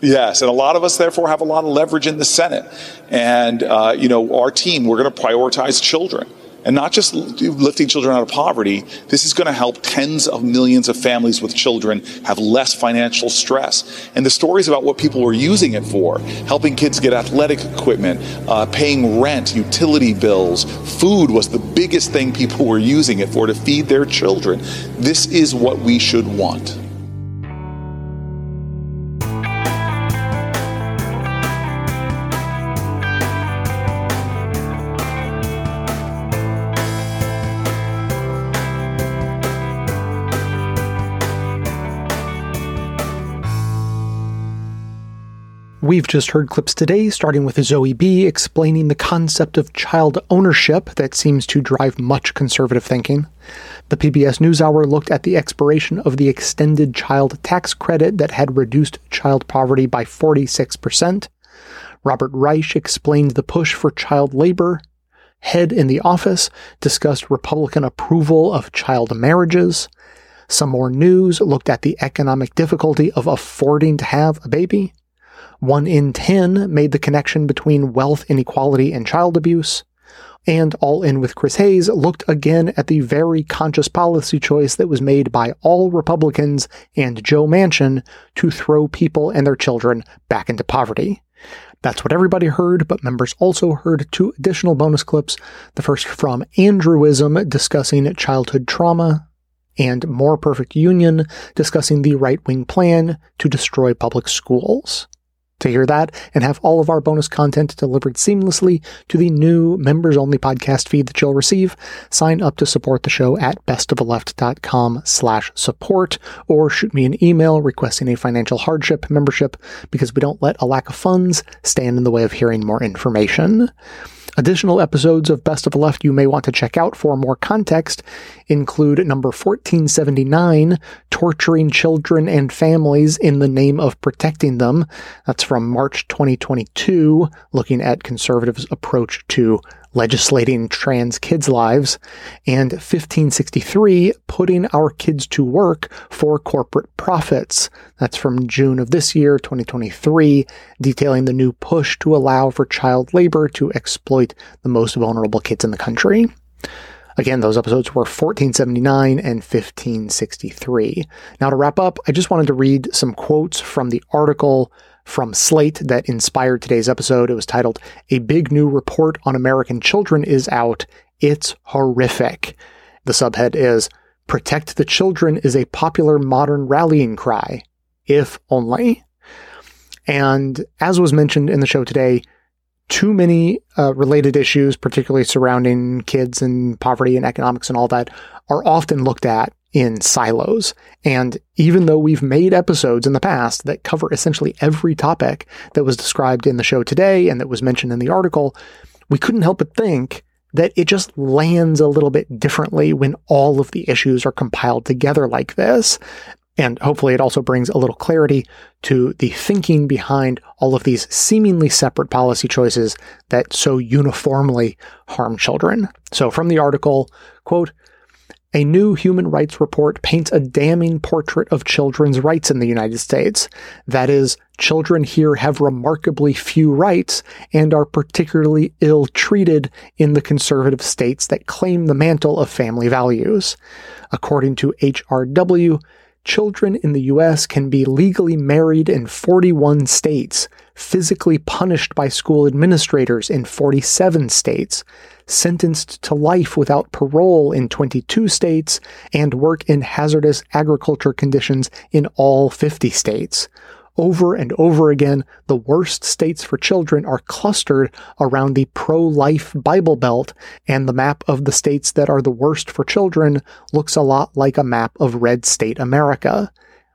Yes, and a lot of us therefore have a lot of leverage in the Senate. And, uh, you know, our team, we're going to prioritize children and not just lifting children out of poverty. This is going to help tens of millions of families with children have less financial stress. And the stories about what people were using it for, helping kids get athletic equipment, uh, paying rent, utility bills, food was the biggest thing people were using it for to feed their children. This is what we should want. We've just heard clips today, starting with Zoe Bee explaining the concept of child ownership that seems to drive much conservative thinking. The PBS NewsHour looked at the expiration of the extended child tax credit that had reduced child poverty by 46%. Robert Reich explained the push for child labor. Head in the office discussed Republican approval of child marriages. Some more news looked at the economic difficulty of affording to have a baby. One in 10 made the connection between wealth inequality and child abuse. And All In with Chris Hayes looked again at the very conscious policy choice that was made by all Republicans and Joe Manchin to throw people and their children back into poverty. That's what everybody heard, but members also heard two additional bonus clips. The first from Andrewism discussing childhood trauma, and More Perfect Union discussing the right wing plan to destroy public schools. To hear that and have all of our bonus content delivered seamlessly to the new members only podcast feed that you'll receive, sign up to support the show at bestoftheleft.com slash support or shoot me an email requesting a financial hardship membership because we don't let a lack of funds stand in the way of hearing more information. Additional episodes of Best of the Left you may want to check out for more context include number 1479, Torturing Children and Families in the Name of Protecting Them. That's from March 2022, looking at conservatives' approach to legislating trans kids' lives, and 1563, putting our kids to work for corporate profits. That's from June of this year, 2023, detailing the new push to allow for child labor to exploit the most vulnerable kids in the country. Again, those episodes were 1479 and 1563. Now, to wrap up, I just wanted to read some quotes from the article from Slate that inspired today's episode. It was titled, A Big New Report on American Children is Out. It's horrific. The subhead is, Protect the Children is a popular modern rallying cry. If only. And as was mentioned in the show today, too many uh, related issues, particularly surrounding kids and poverty and economics and all that, are often looked at in silos. And even though we've made episodes in the past that cover essentially every topic that was described in the show today and that was mentioned in the article, we couldn't help but think that it just lands a little bit differently when all of the issues are compiled together like this. And hopefully it also brings a little clarity to the thinking behind all of these seemingly separate policy choices that so uniformly harm children. So from the article, quote, a new human rights report paints a damning portrait of children's rights in the United States. That is, children here have remarkably few rights and are particularly ill treated in the conservative states that claim the mantle of family values. According to HRW, children in the U.S. can be legally married in 41 states, physically punished by school administrators in 47 states, sentenced to life without parole in 22 states, and work in hazardous agriculture conditions in all 50 states. Over and over again, the worst states for children are clustered around the pro life Bible Belt, and the map of the states that are the worst for children looks a lot like a map of red state America.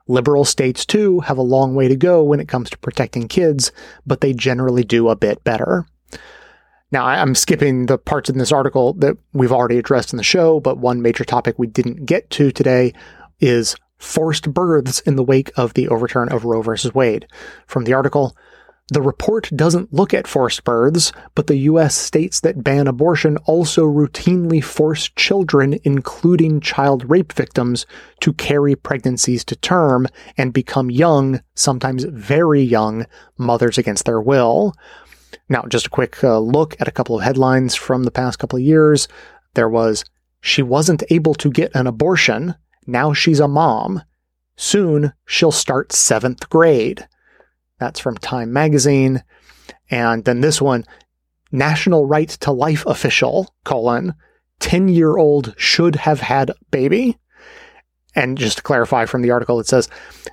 Liberal states, too, have a long way to go when it comes to protecting kids, but they generally do a bit better. Now, I'm skipping the parts in this article that we've already addressed in the show, but one major topic we didn't get to today is forced births in the wake of the overturn of Roe v. Wade. From the article, the report doesn't look at forced births, but the U.S. states that ban abortion also routinely force children, including child rape victims, to carry pregnancies to term and become young, sometimes very young, mothers against their will. Now, just a quick uh, look at a couple of headlines from the past couple of years. There was, She wasn't able to get an abortion. Now she's a mom. Soon she'll start seventh grade. That's from Time Magazine. And then this one, National Right to Life official, colon, 10 year old should have had baby. And just to clarify from the article, it says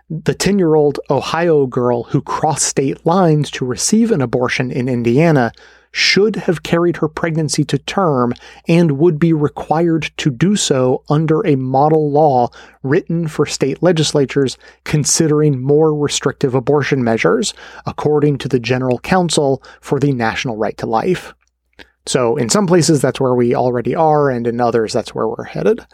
the 10 year old Ohio girl who crossed state lines to receive an abortion in Indiana should have carried her pregnancy to term and would be required to do so under a model law written for state legislatures considering more restrictive abortion measures, according to the General Counsel for the National Right to Life. So, in some places, that's where we already are, and in others, that's where we're headed.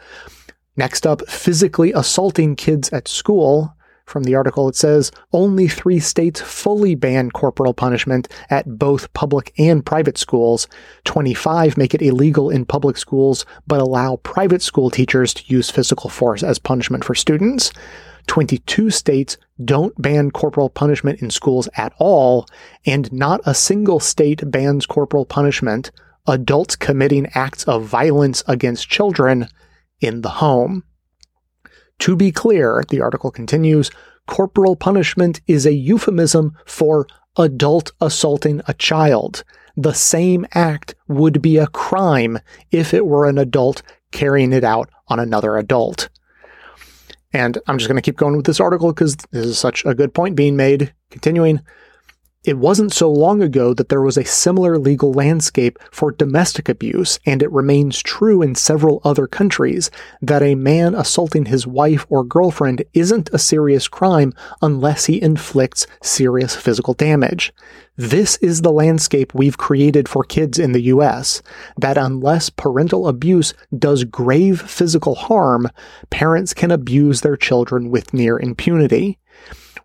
Next up, physically assaulting kids at school. From the article, it says only three states fully ban corporal punishment at both public and private schools. 25 make it illegal in public schools, but allow private school teachers to use physical force as punishment for students. 22 states don't ban corporal punishment in schools at all, and not a single state bans corporal punishment. Adults committing acts of violence against children in the home. To be clear, the article continues, corporal punishment is a euphemism for adult assaulting a child. The same act would be a crime if it were an adult carrying it out on another adult. And I'm just going to keep going with this article because this is such a good point being made. Continuing, it wasn't so long ago that there was a similar legal landscape for domestic abuse, and it remains true in several other countries that a man assaulting his wife or girlfriend isn't a serious crime unless he inflicts serious physical damage. This is the landscape we've created for kids in the US, that unless parental abuse does grave physical harm, parents can abuse their children with near impunity.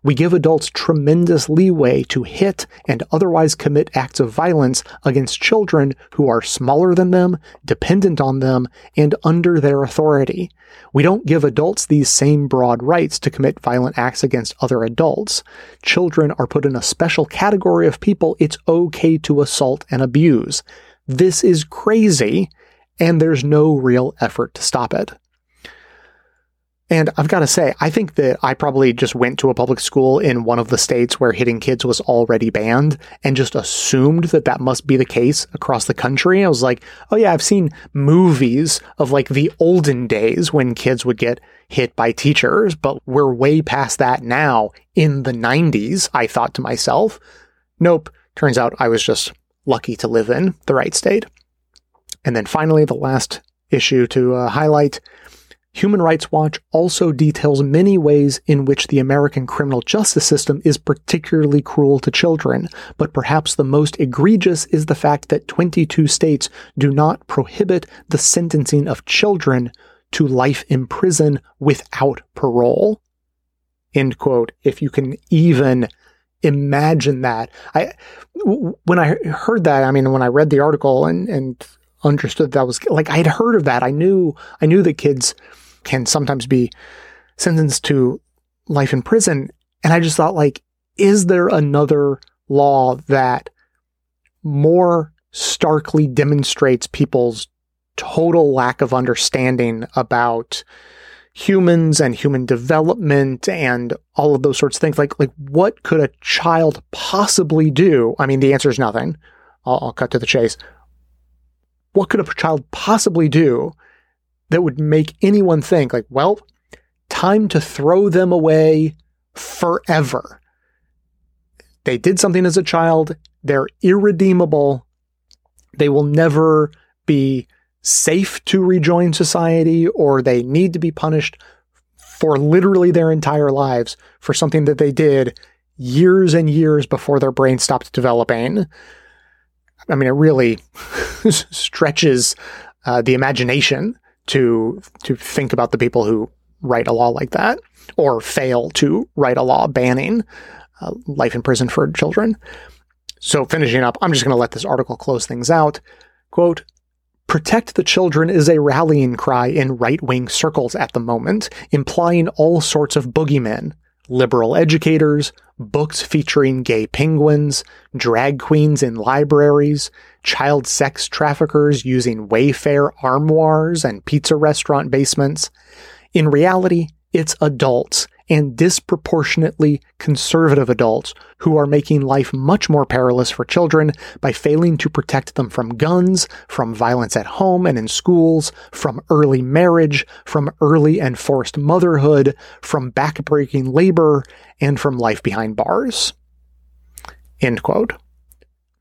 We give adults tremendous leeway to hit and otherwise commit acts of violence against children who are smaller than them, dependent on them, and under their authority. We don't give adults these same broad rights to commit violent acts against other adults. Children are put in a special category of people it's okay to assault and abuse. This is crazy, and there's no real effort to stop it. And I've got to say, I think that I probably just went to a public school in one of the states where hitting kids was already banned and just assumed that that must be the case across the country. I was like, oh yeah, I've seen movies of like the olden days when kids would get hit by teachers, but we're way past that now in the 90s, I thought to myself. Nope. Turns out I was just lucky to live in the right state. And then finally, the last issue to uh, highlight Human Rights Watch also details many ways in which the American criminal justice system is particularly cruel to children, but perhaps the most egregious is the fact that 22 states do not prohibit the sentencing of children to life in prison without parole. End quote. If you can even imagine that. I, when I heard that, I mean, when I read the article and, and understood that was like, I had heard of that. I knew, I knew that kids can sometimes be sentenced to life in prison. And I just thought like, is there another law that more starkly demonstrates people's total lack of understanding about humans and human development and all of those sorts of things. Like, like what could a child possibly do? I mean, the answer is nothing. I'll, I'll cut to the chase. What could a child possibly do that would make anyone think like, well, time to throw them away forever? They did something as a child. They're irredeemable. They will never be safe to rejoin society or they need to be punished for literally their entire lives for something that they did years and years before their brain stopped developing. I mean, it really stretches uh, the imagination to to think about the people who write a law like that or fail to write a law banning uh, life in prison for children. So, finishing up, I'm just going to let this article close things out. Quote Protect the children is a rallying cry in right wing circles at the moment, implying all sorts of boogeymen liberal educators, books featuring gay penguins, drag queens in libraries, child sex traffickers using Wayfair armoires and pizza restaurant basements. In reality, it's adults and disproportionately conservative adults who are making life much more perilous for children by failing to protect them from guns, from violence at home and in schools, from early marriage, from early and forced motherhood, from backbreaking labor, and from life behind bars. End quote.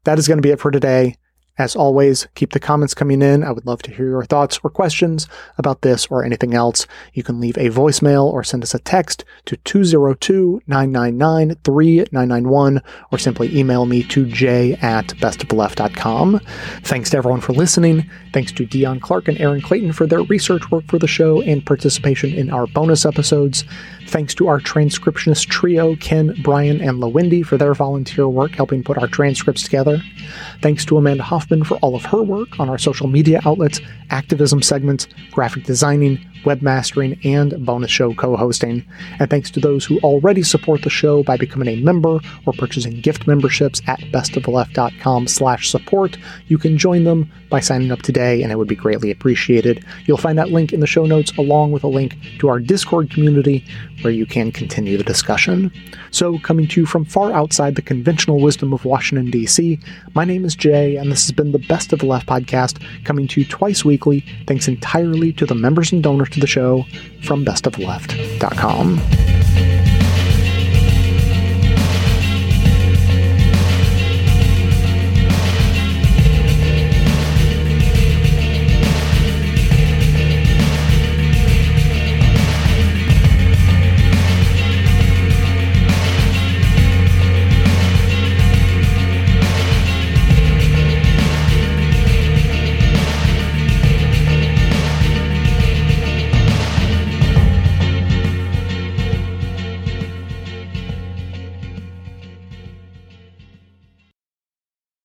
That is going to be it for today. As always, keep the comments coming in. I would love to hear your thoughts or questions about this or anything else. You can leave a voicemail or send us a text to 202-999-3991 or simply email me to j at bestoftheleft.com. Thanks to everyone for listening. Thanks to Deon Clark and Erin Clayton for their research work for the show and participation in our bonus episodes. Thanks to our transcriptionist trio, Ken, Brian, and Lawindy for their volunteer work helping put our transcripts together. Thanks to Amanda Hoffman for all of her work on our social media outlets, activism segments, graphic designing, webmastering, and bonus show co-hosting. And thanks to those who already support the show by becoming a member or purchasing gift memberships at bestoftheleft.com slash support. You can join them by signing up today, and it would be greatly appreciated. You'll find that link in the show notes along with a link to our Discord community where you can continue the discussion. So, coming to you from far outside the conventional wisdom of Washington, D.C., my name is Jay, and this has been the Best of the Left podcast, coming to you twice weekly, thanks entirely to the members and donors the show from bestoftheleft.com.